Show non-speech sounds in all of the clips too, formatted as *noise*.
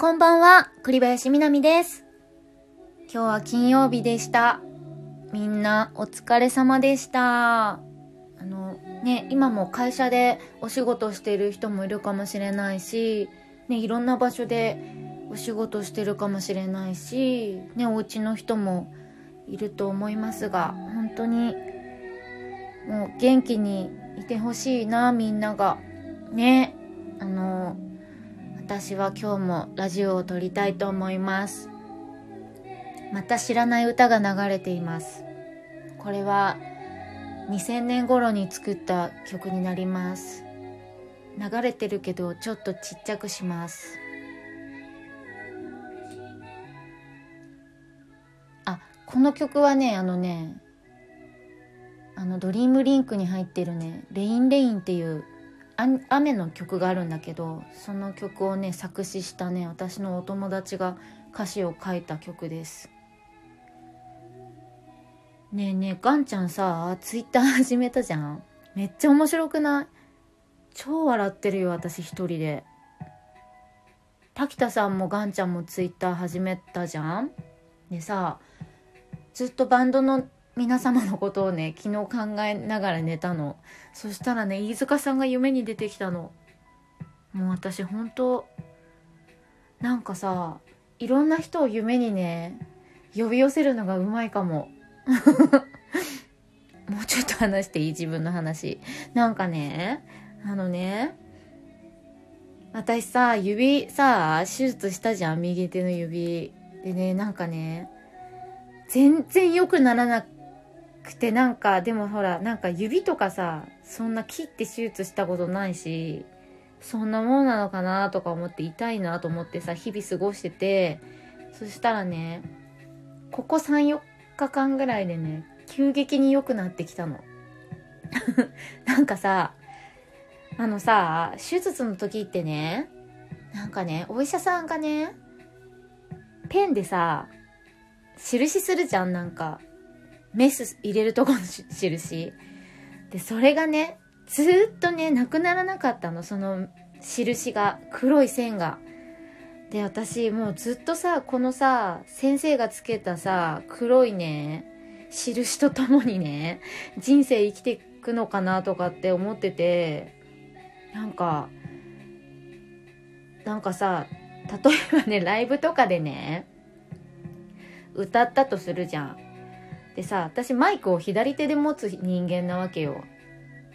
こんばんは、栗林みなみです。今日は金曜日でした。みんなお疲れ様でした。あの、ね、今も会社でお仕事してる人もいるかもしれないし、ね、いろんな場所でお仕事してるかもしれないし、ね、お家の人もいると思いますが、本当にもう元気にいてほしいな、みんなが。ね、あの、私は今日もラジオを撮りたいと思います。また知らない歌が流れています。これは2000年頃に作った曲になります。流れてるけどちょっとちっちゃくします。あ、この曲はね、あのね、あのドリームリンクに入ってるね、レインレインっていう雨の曲があるんだけどその曲をね作詞したね私のお友達が歌詞を書いた曲です。ねえねえガンちゃんさツイッター *laughs* 始めたじゃん。めっちゃ面白くない？超笑ってるよ私一人で。滝田さんもガンちゃんもツイッター始めたじゃん。でさずっとバンドの皆様のことをね昨日考えながら寝たの。そしたらね飯塚さんが夢に出てきたの。もう私本当なんかさいろんな人を夢にね呼び寄せるのがうまいかも。*laughs* もうちょっと話していい？自分の話。なんかねあのね私さ指さ手術したじゃん。右手の指。でねなんかね全然良くならなくてなんかでもほらなんか指とかさそんな切って手術したことないしそんなもんなのかなとか思って痛いなと思ってさ日々過ごしててそしたらねここ34日間ぐらいでね急激に良くなってきたの。*laughs* なんかさあのさ手術の時ってねなんかねお医者さんがねペンでさ印するじゃんなんか。メス入れるとこの印でそれがねずっとねなくならなかったの。その印が黒い線が。で私もうずっとさこのさ先生がつけたさ黒いね印とともにね人生生きていくのかなとかって思っててなんかなんかさ例えばねライブとかでね歌ったとするじゃん。でさ私マイクを左手で持つ人間なわけよ。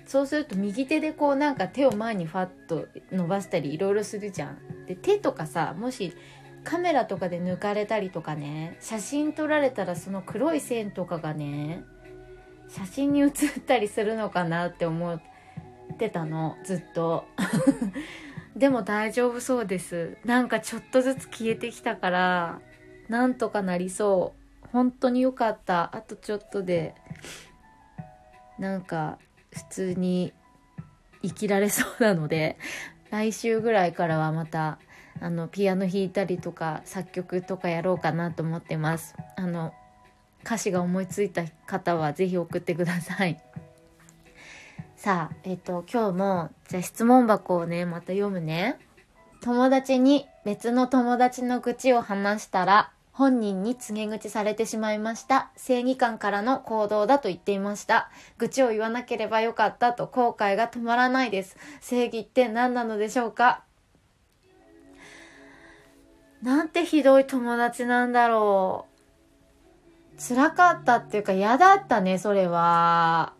そうすると右手でこうなんか手を前にファッと伸ばしたりいろいろするじゃん。で手とかさもしカメラとかで抜かれたりとかね写真撮られたらその黒い線とかがね写真に写ったりするのかなって思ってたの。ずっと。*laughs* でも大丈夫そうです。なんかちょっとずつ消えてきたからなんとかなりそう。本当に良かった。あとちょっとでなんか普通に生きられそうなので来週ぐらいからはまたあのピアノ弾いたりとか作曲とかやろうかなと思ってます。あの歌詞が思いついた方はぜひ送ってください。さあえっ、と今日もじゃあ質問箱をねまた読むね。友達に別の友達の愚痴を話したら本人に告げ口されてしまいました。正義感からの行動だと言っていました。愚痴を言わなければよかったと後悔が止まらないです。正義って何なのでしょうか？なんてひどい友達なんだろう。辛かったっていうか嫌だったね、それは。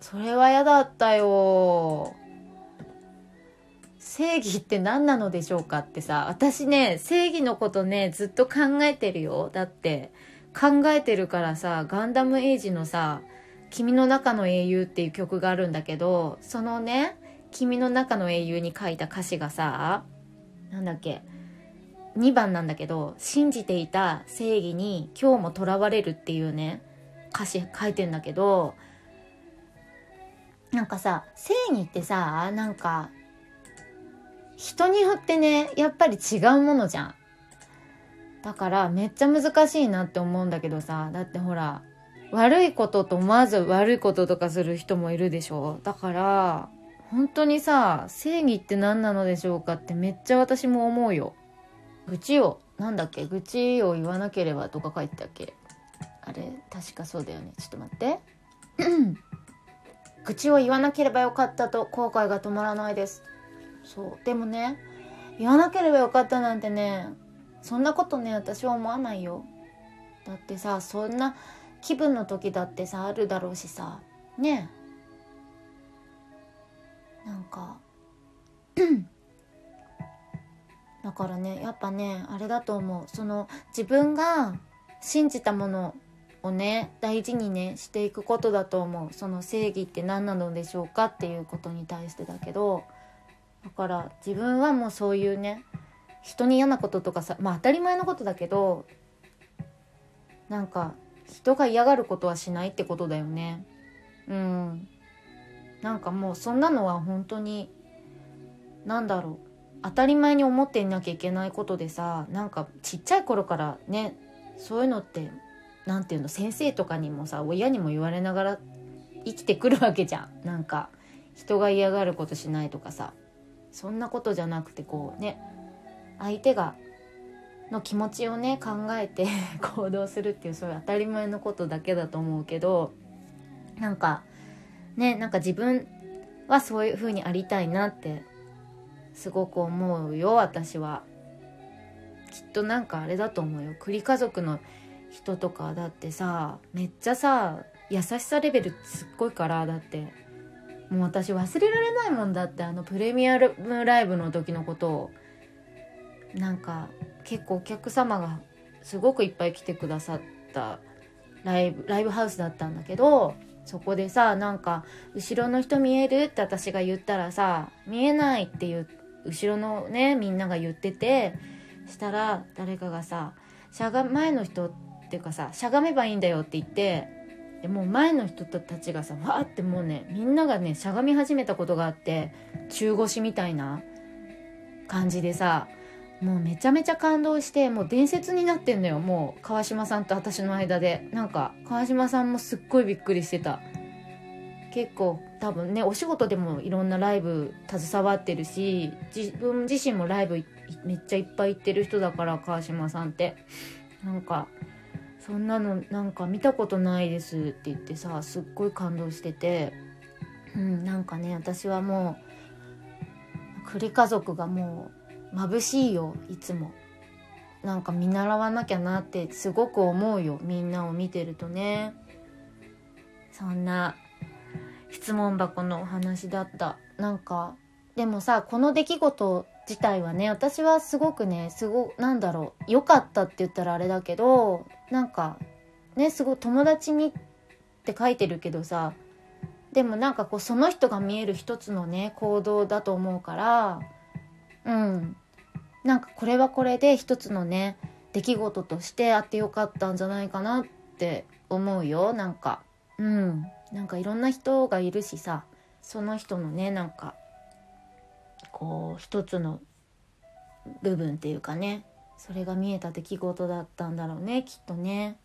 それは嫌だったよ。正義って何なのでしょうかってさ、私ね、正義のことね、ずっと考えてるよ。だって、考えてるからさ、ガンダムエイジのさ、君の中の英雄っていう曲があるんだけど、そのね、君の中の英雄に書いた歌詞がさ、なんだっけ、2番なんだけど、信じていた正義に今日も囚われるっていうね、歌詞書いてんだけど、なんかさ、正義ってさ、なんか、人によってね、やっぱり違うものじゃん。だからめっちゃ難しいなって思うんだけどさ、だってほら、悪いことと思わず悪いこととかする人もいるでしょ？だから、本当にさ、正義って何なのでしょうかってめっちゃ私も思うよ。愚痴をなんだっけ？愚痴を言わなければとか書いてたっけ？あれ？確かそうだよね。ちょっと待って。*clears throat* 愚痴を言わなければよかったと後悔が止まらないです。そう。でもね言わなければよかったなんてねそんなことね私は思わないよ。だってさそんな気分の時だってさあるだろうしさね。なんかだからねやっぱねあれだと思う。その自分が信じたものをね大事にねしていくことだと思う。その正義って何なのでしょうかっていうことに対してだけど。だから自分はもうそういうね人に嫌なこととかさまあ当たり前のことだけどなんか人が嫌がることはしないってことだよね。うん。なんかもうそんなのは本当に何だろう。当たり前に思っていなきゃいけないことでさなんかちっちゃい頃からねそういうのって何て言うの先生とかにもさ親にも言われながら生きてくるわけじゃん。なんか人が嫌がることしないとかさ。そんなことじゃなくてこうね相手がの気持ちをね考えて *laughs* 行動するっていうそういう当たり前のことだけだと思うけどなんかねなんか自分はそういう風にありたいなってすごく思うよ私は。きっとなんかあれだと思うよ。栗家族の人とかだってさめっちゃさ優しさレベルすっごいからだって。もう私忘れられないもんだってあのプレミアムライブの時のことをなんか結構お客様がすごくいっぱい来てくださったライブライブハウスだったんだけどそこでさなんか「後ろの人見える?」って私が言ったらさ「見えない」っていう後ろのねみんなが言っててしたら誰かがさしゃが前の人っていうかさしゃがめばいいんだよって言ってでもう前の人たちがさわーってもうねみんながねしゃがみ始めたことがあって中腰みたいな感じでさもうめちゃめちゃ感動してもう伝説になってんのよもう川島さんと私の間で。なんか川島さんもすっごいびっくりしてた。結構多分ねお仕事でもいろんなライブ携わってるし自分自身もライブめっちゃいっぱい行ってる人だから川島さんって。なんかそんなのなんか見たことないですって言ってさすっごい感動してて。うんなんかね私はもう栗家族がもう眩しいよいつも。なんか見習わなきゃなってすごく思うよみんなを見てるとね。そんな質問箱のお話だった。なんかでもさこの出来事自体はね私はすごくねすごなんだろう良かったって言ったらあれだけどなんかねすごい友達にって書いてるけどさでもなんかこうその人が見える一つのね行動だと思うからうん。なんかこれはこれで一つのね出来事としてあってよかったんじゃないかなって思うよ。なんかうん。なんかいろんな人がいるしさその人のねなんかこう一つの部分っていうかねそれが見えた出来事だったんだろうねきっとね。